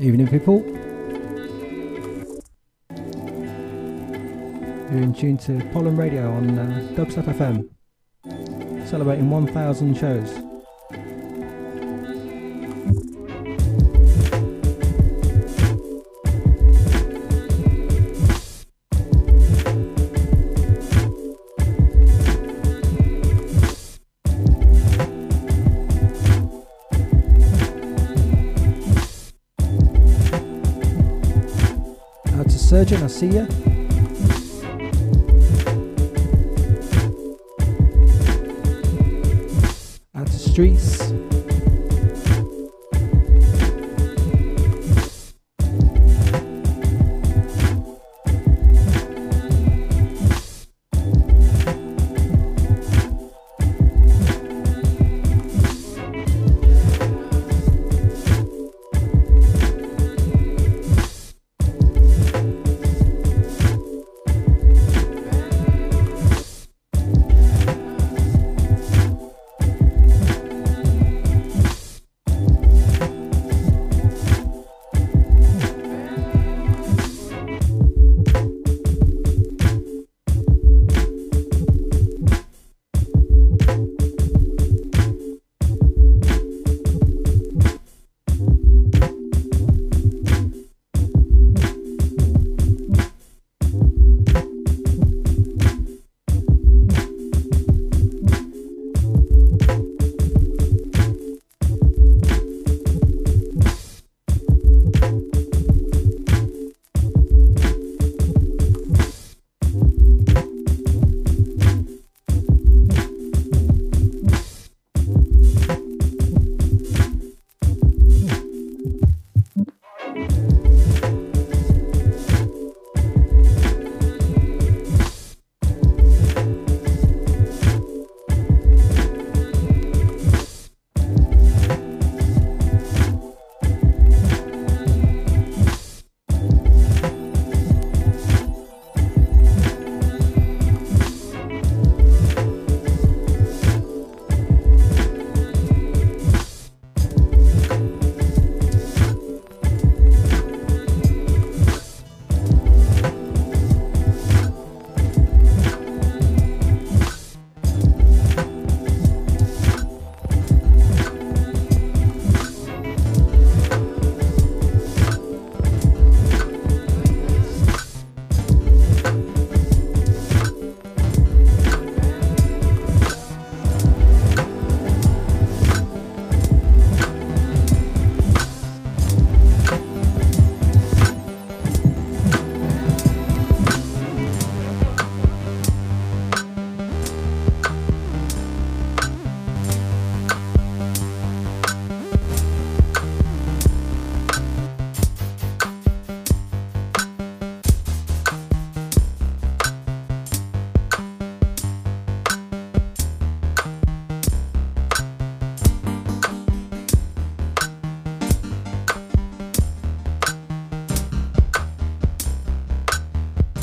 Evening, people. You're in tune to Pollen Radio on uh, Dubstep FM, celebrating 1,000 shows. Out to Surgeon, I see ya. Out to Streets.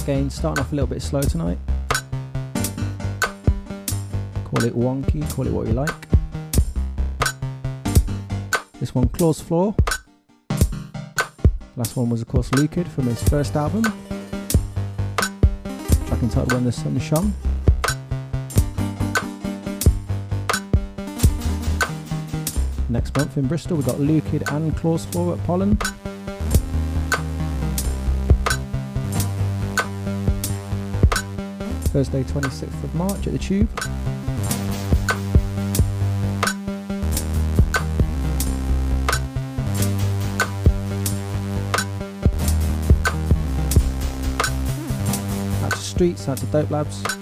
Starting off a little bit slow tonight. Call it wonky, call it what you like. This one, Claws Floor. Last one was, of course, Lucid from his first album. Track entitled When the Sun Shone. Next month in Bristol, we've got Lucid and Claws Floor at Pollen. Thursday, 26th of March at the Tube. Out to Streets, out to Dope Labs.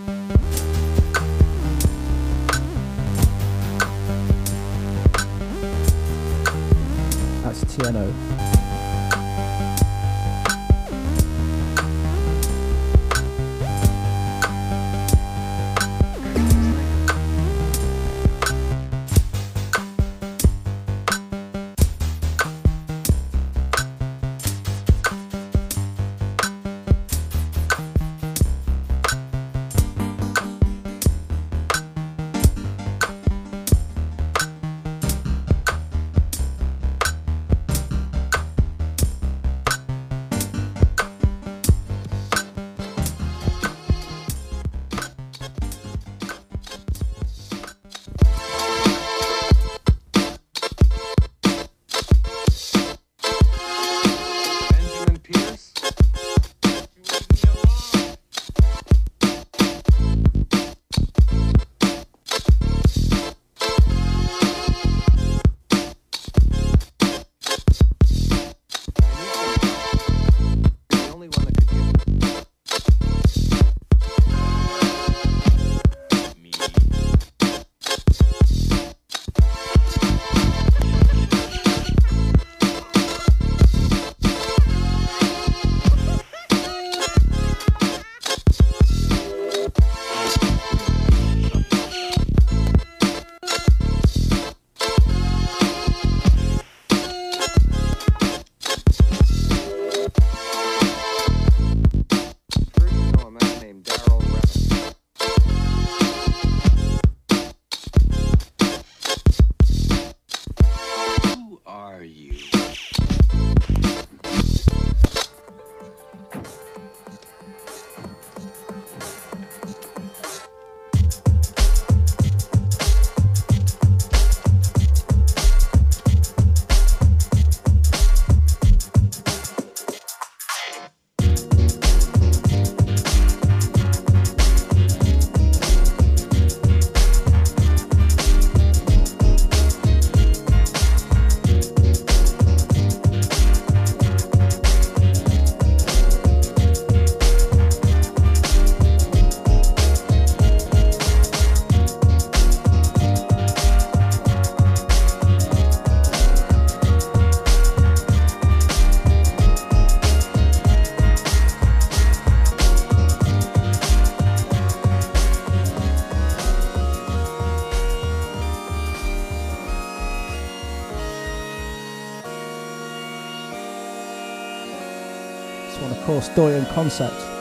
One, of Concept.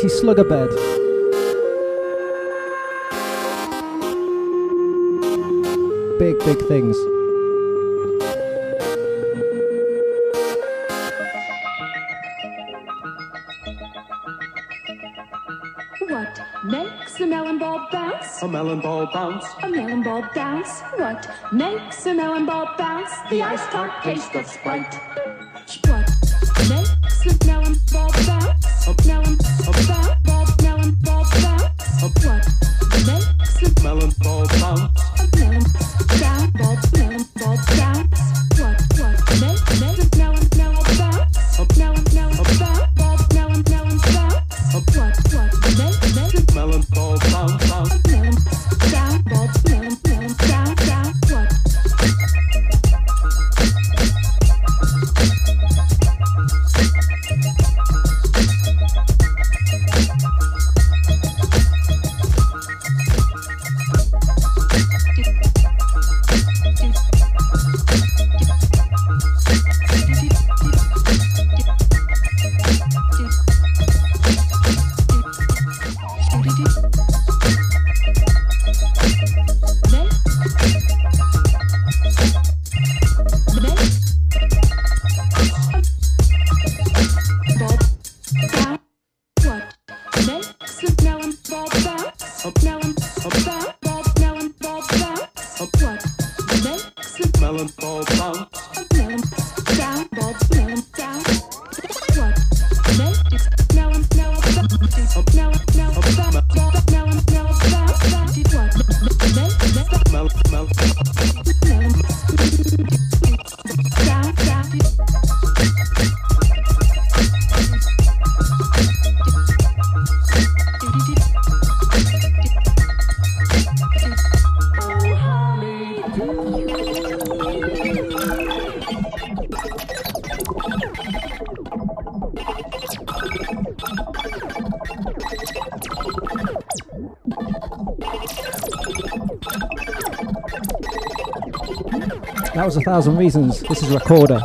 Ratty Slugger Bed. Big, big things. What makes a melon ball bounce? A melon ball bounce. A melon ball bounce. What makes a melon ball bounce? The ice tart taste of Sprite. Sprite. That was a thousand reasons. This is Recorder.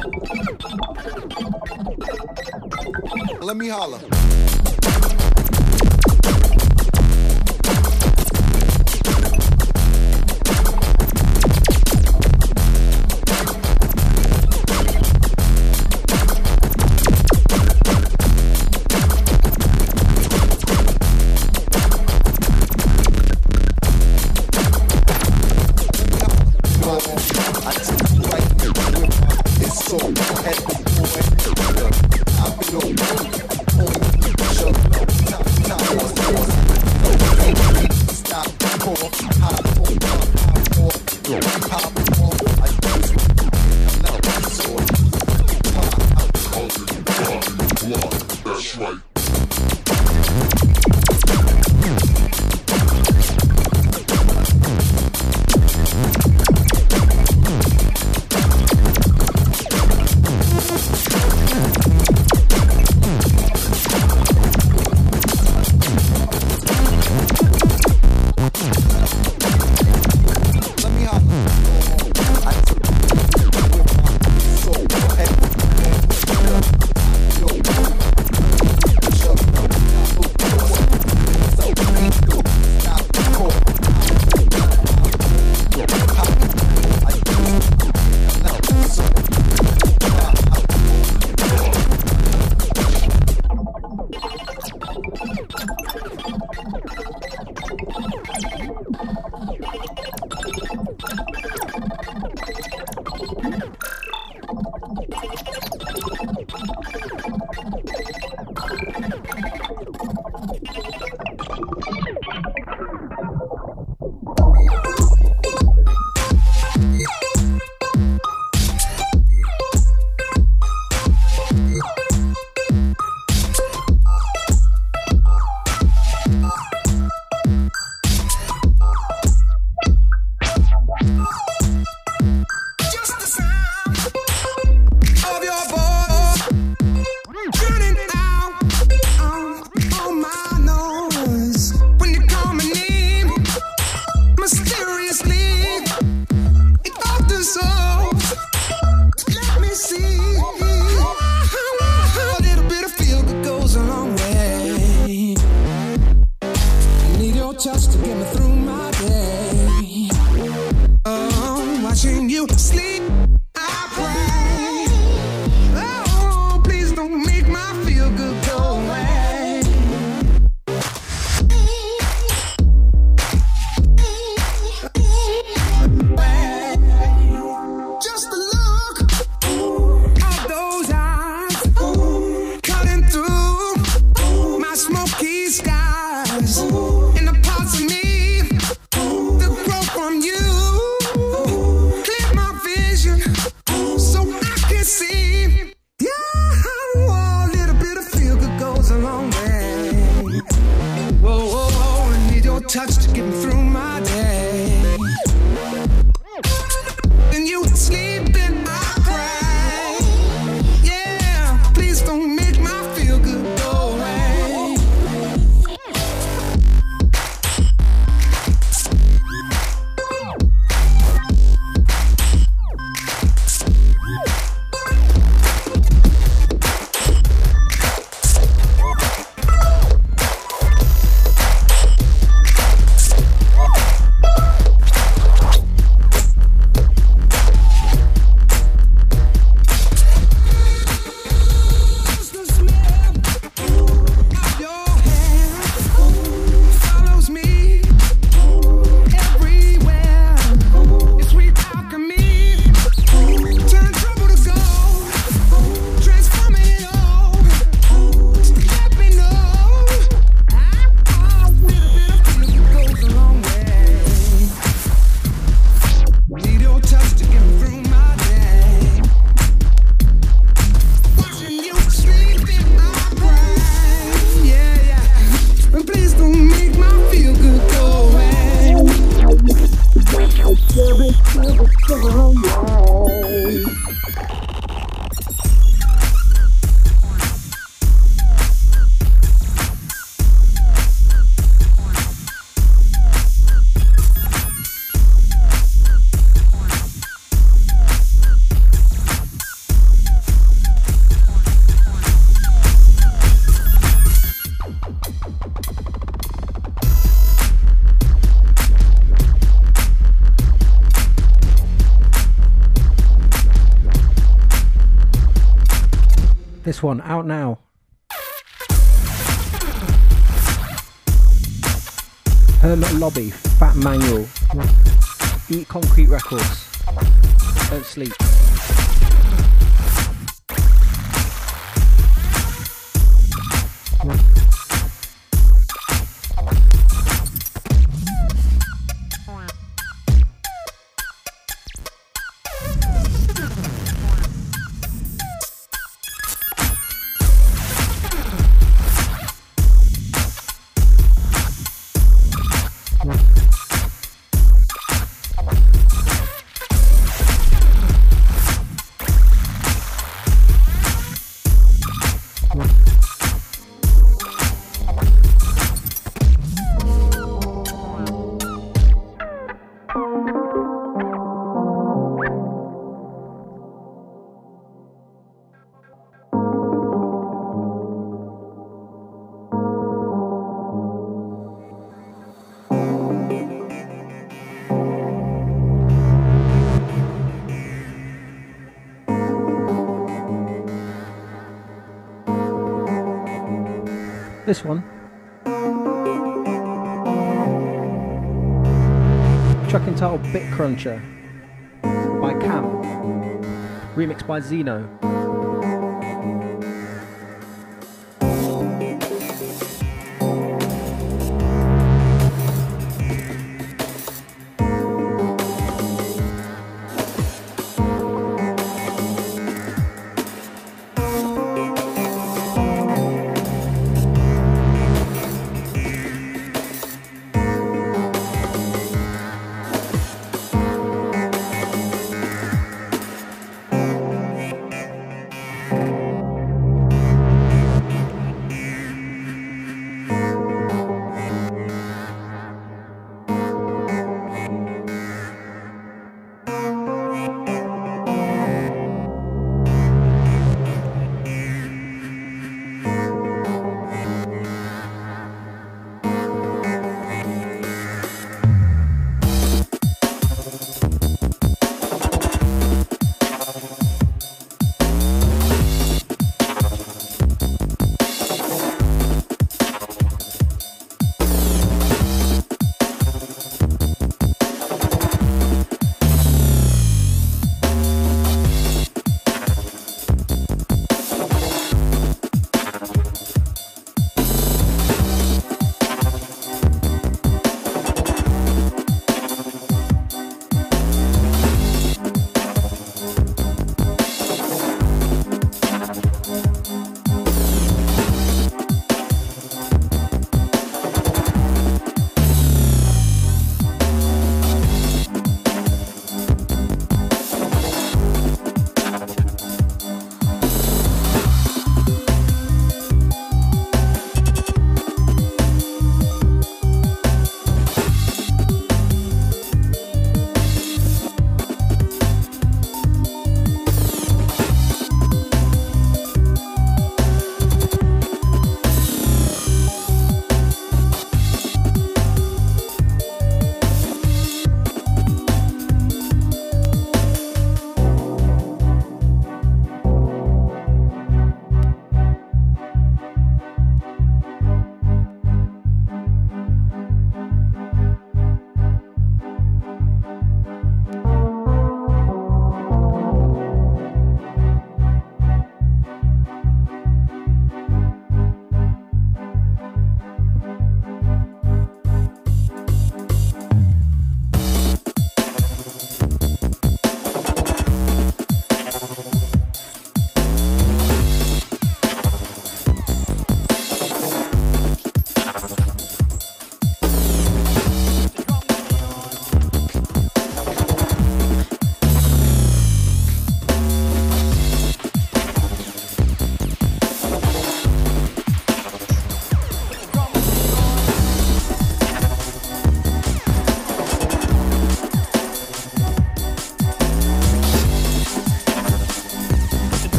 This one out now. This one. Track entitled Bit Cruncher by Cam. Remixed by Zeno.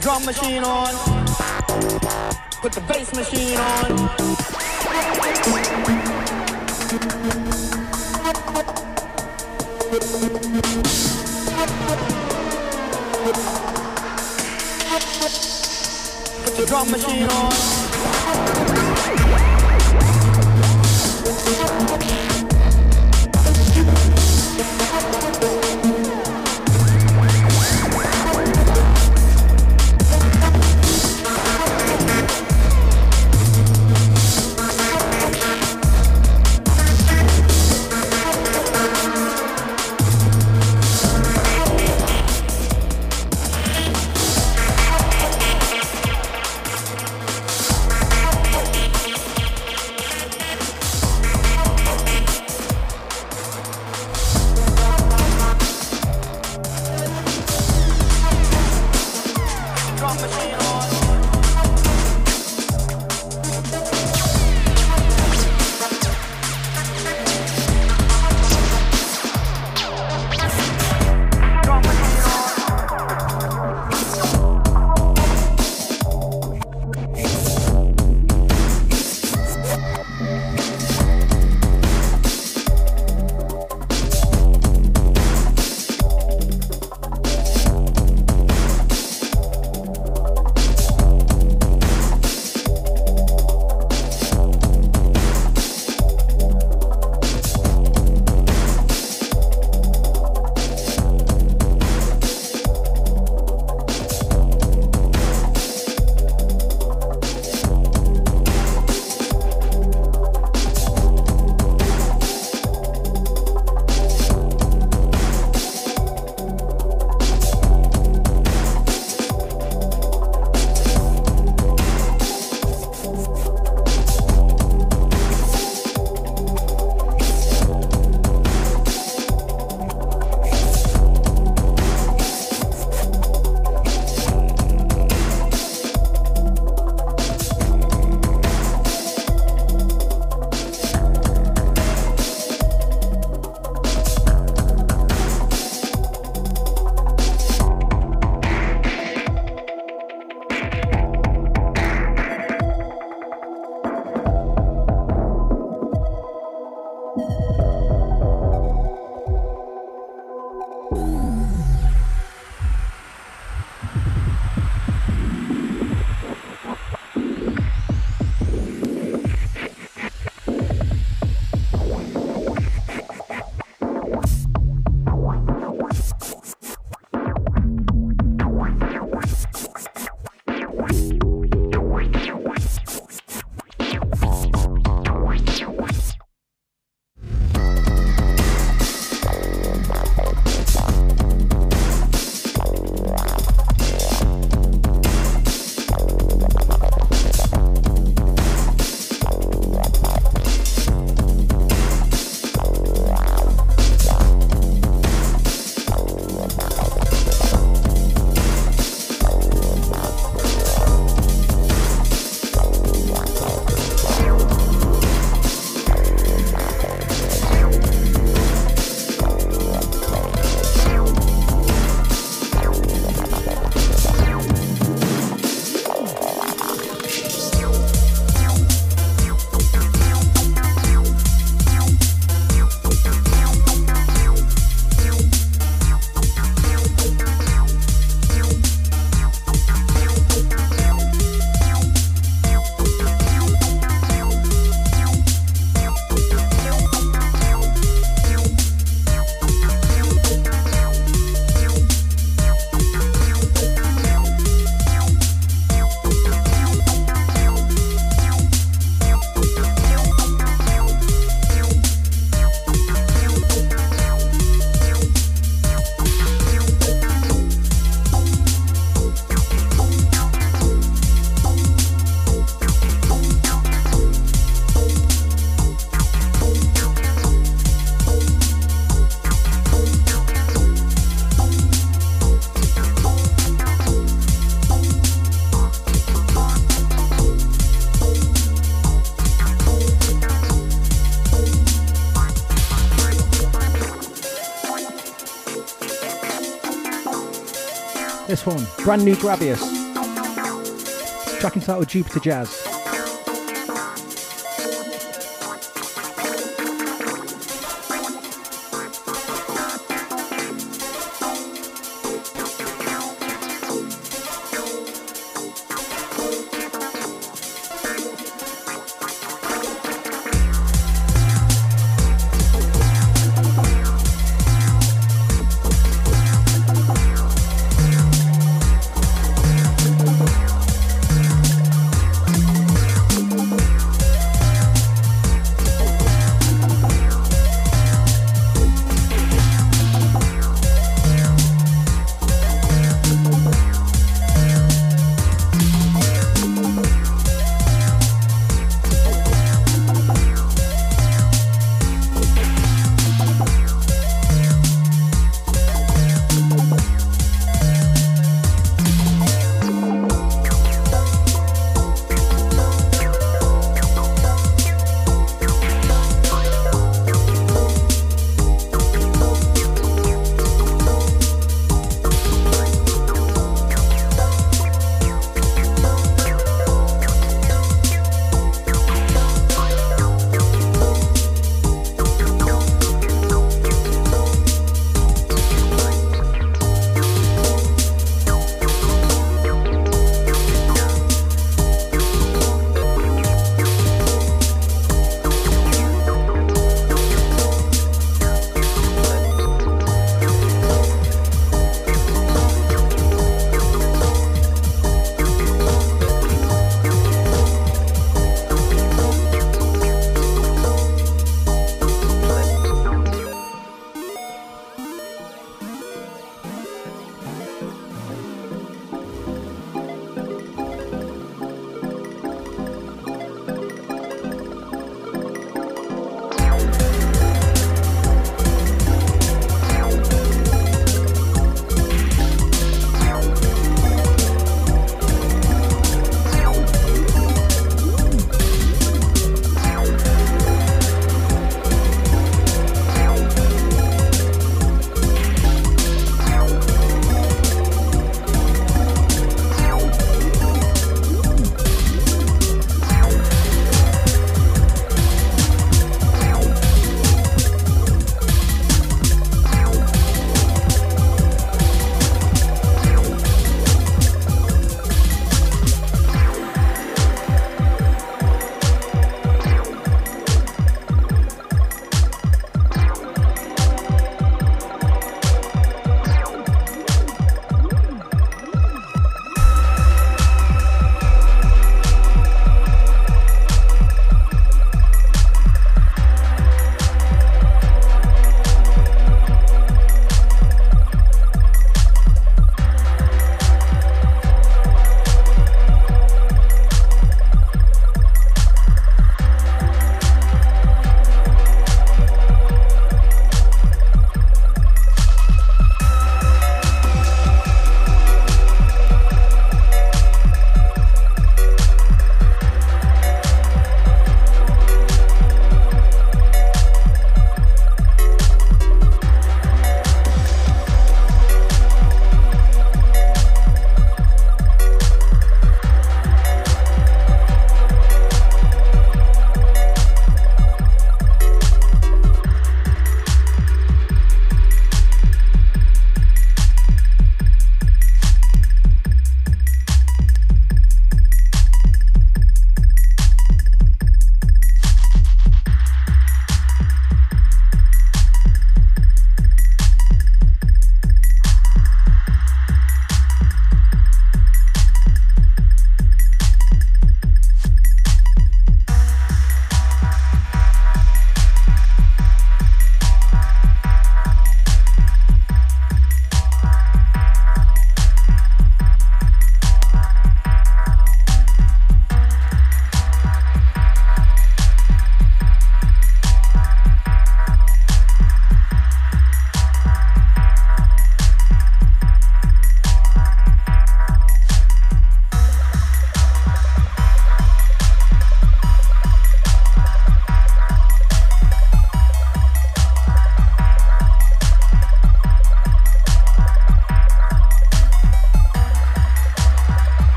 Drum machine on. Put the bass machine on. Put the drum machine on. this one. Brand new Gravious. Track entitled Jupiter Jazz.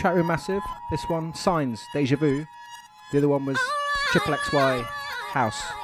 Paul Chatroom Massive. This one, Signs, Deja Vu. The other one was Triple XY House.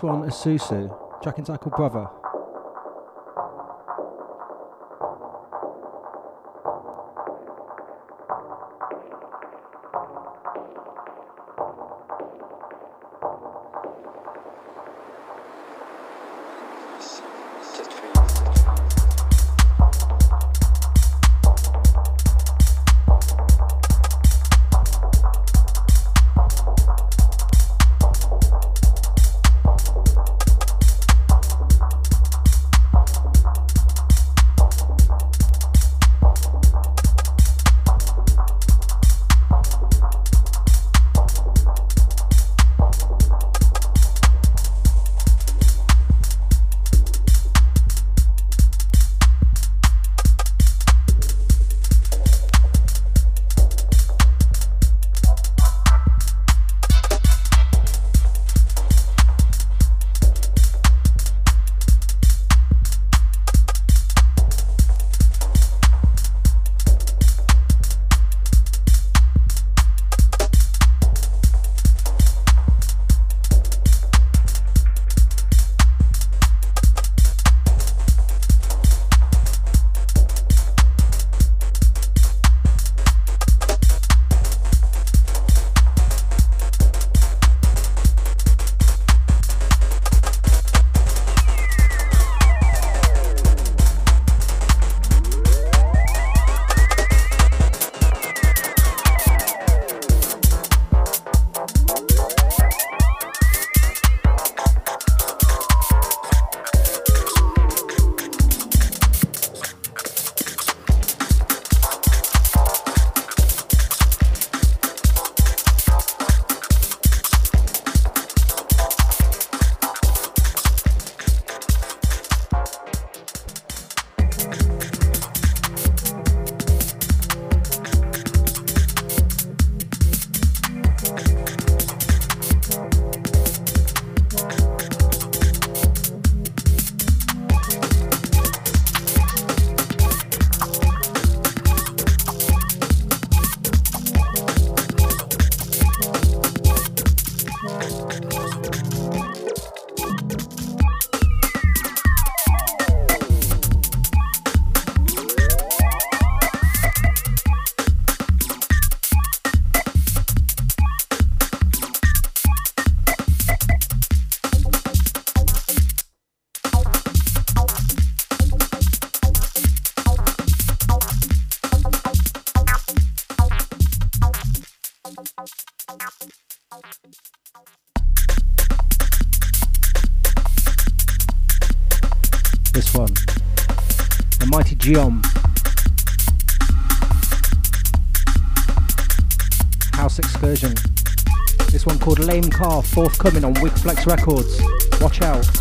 This one is Susu, track entitled Brother. House Excursion. This one called Lame Car, forthcoming on Wigflex Records. Watch out.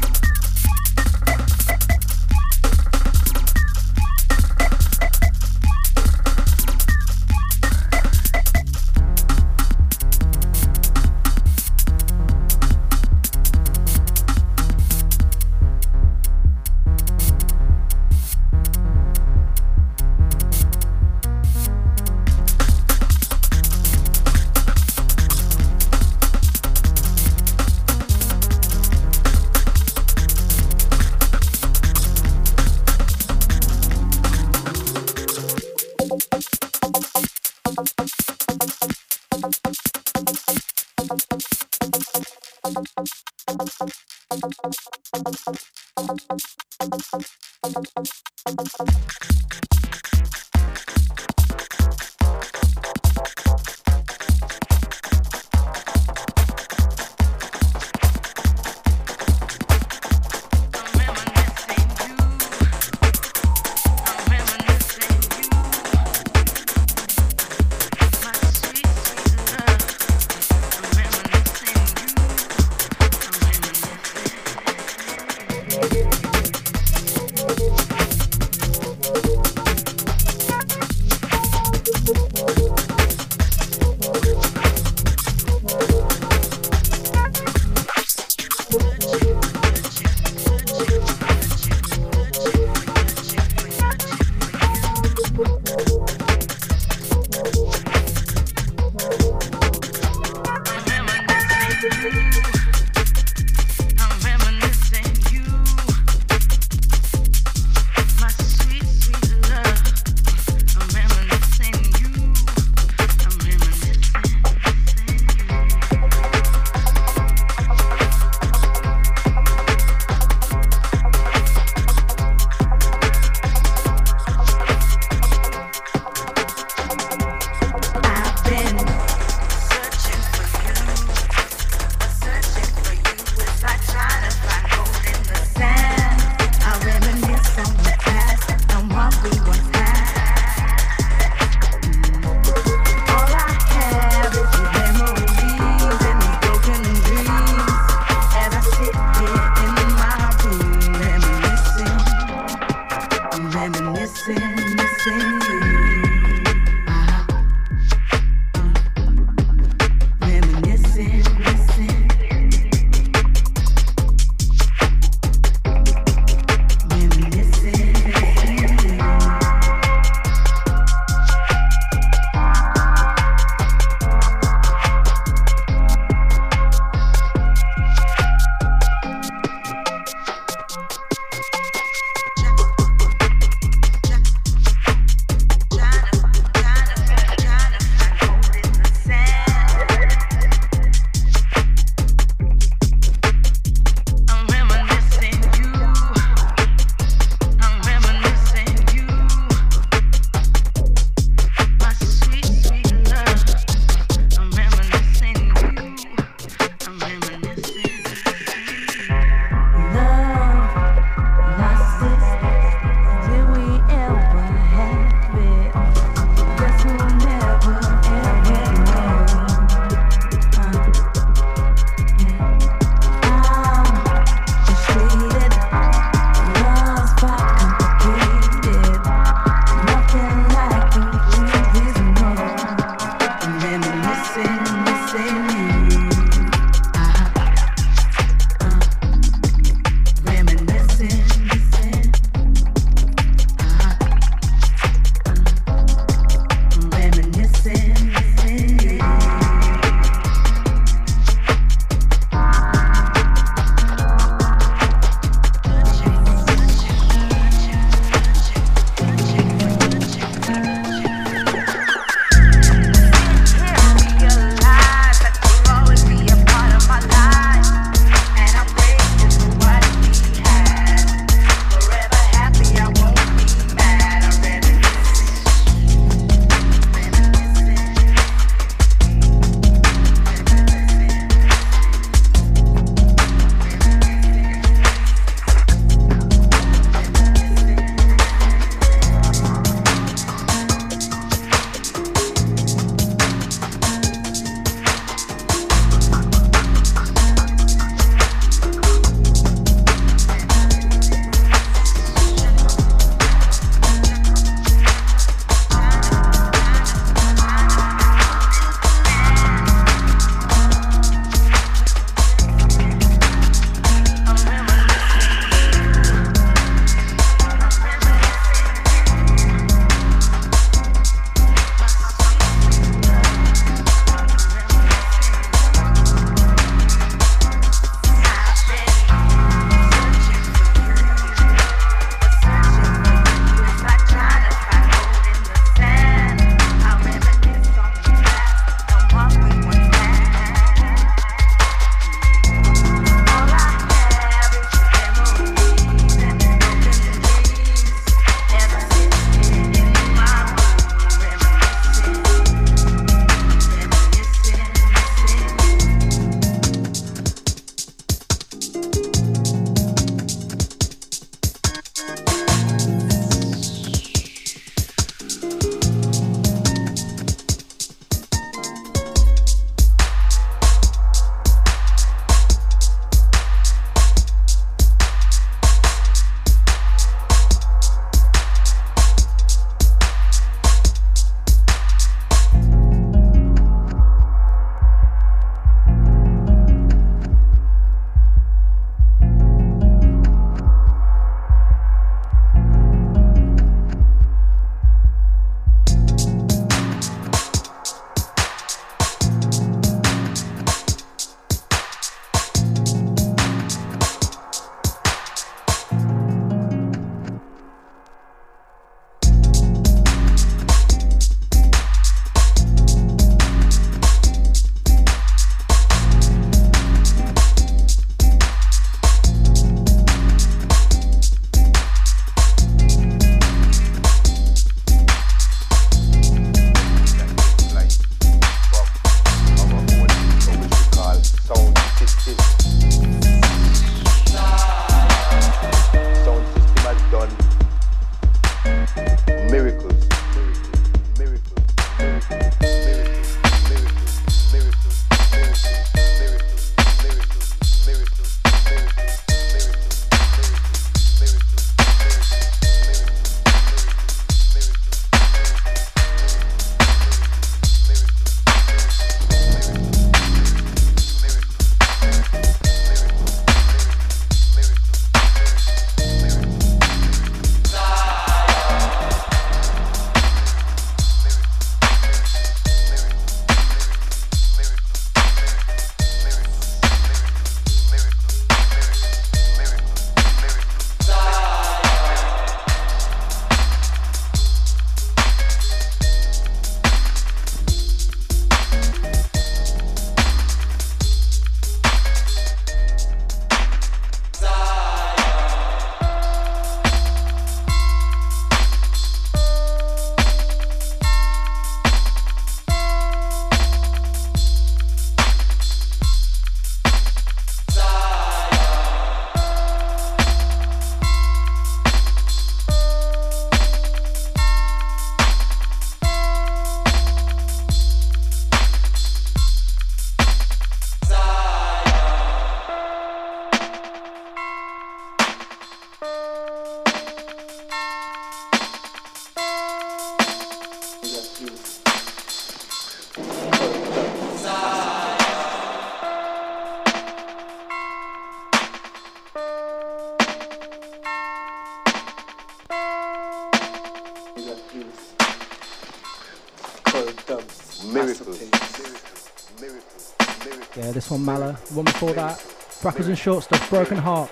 The one before that, Rappers and Short Stuff, Broken Heart.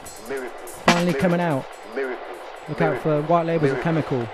Finally coming out. Look out for White Labels of Chemical.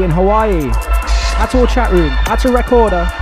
In Hawaii. To all chat room. Out a recorder.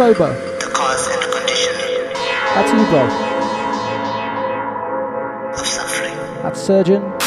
Sober. the cause and condition That's you, bro. of suffering. That's surgeon.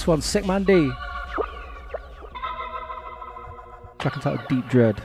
This one's Sick Man D. Track entitled Deep Dread.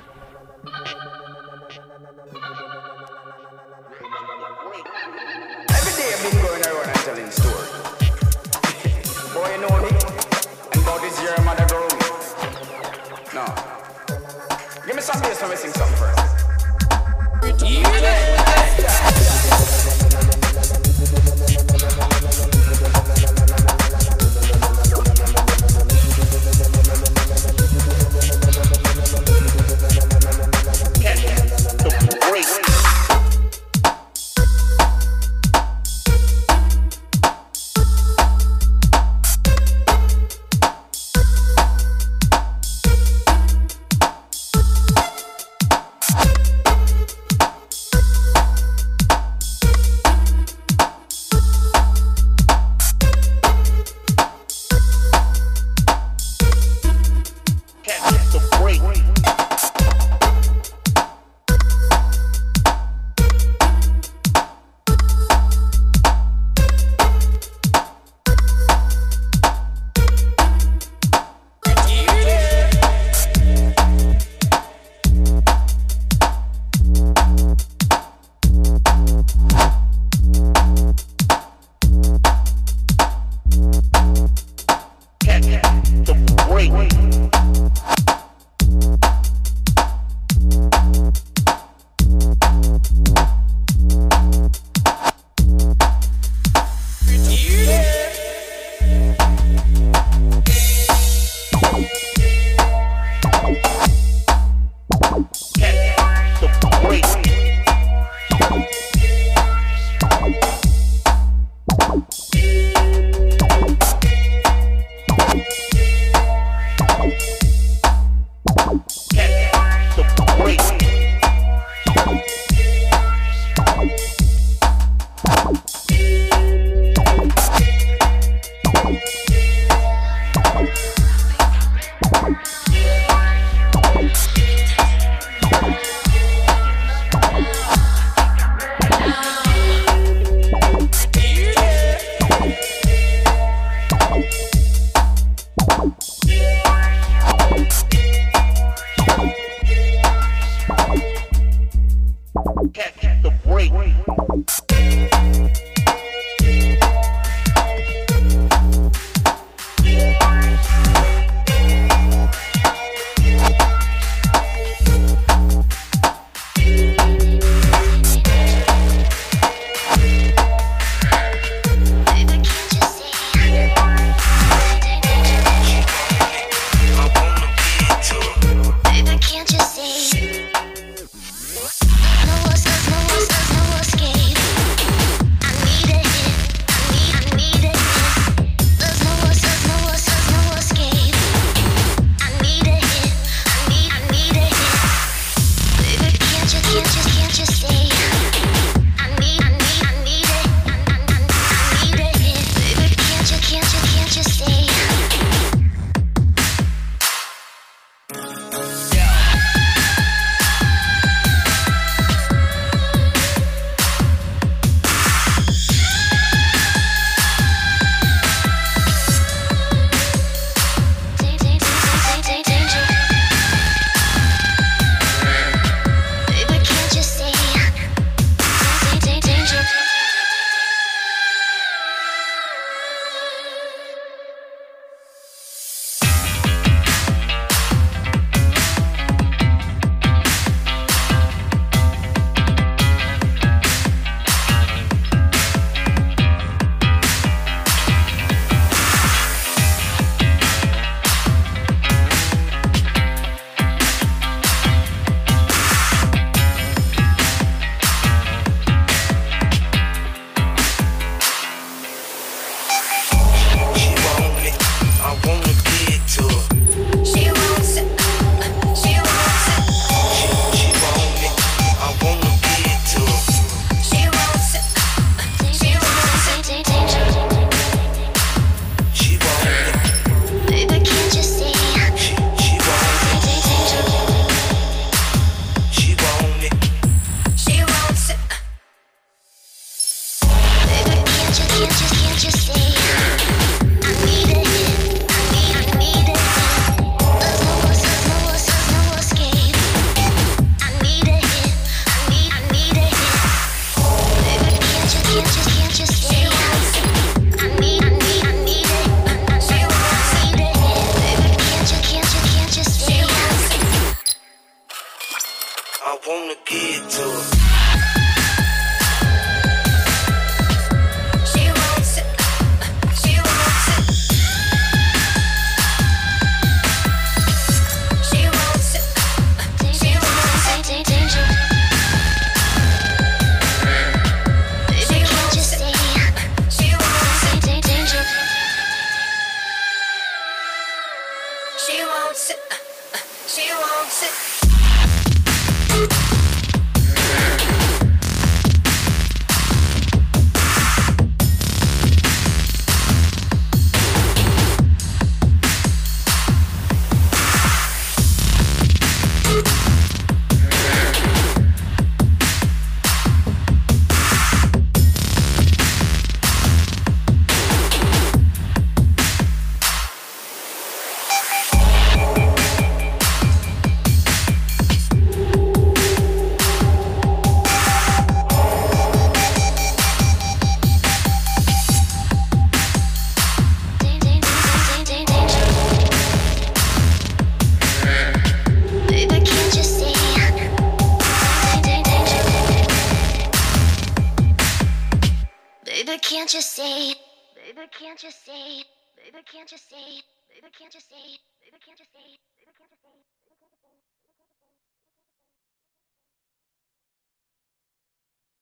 can't you, can't you say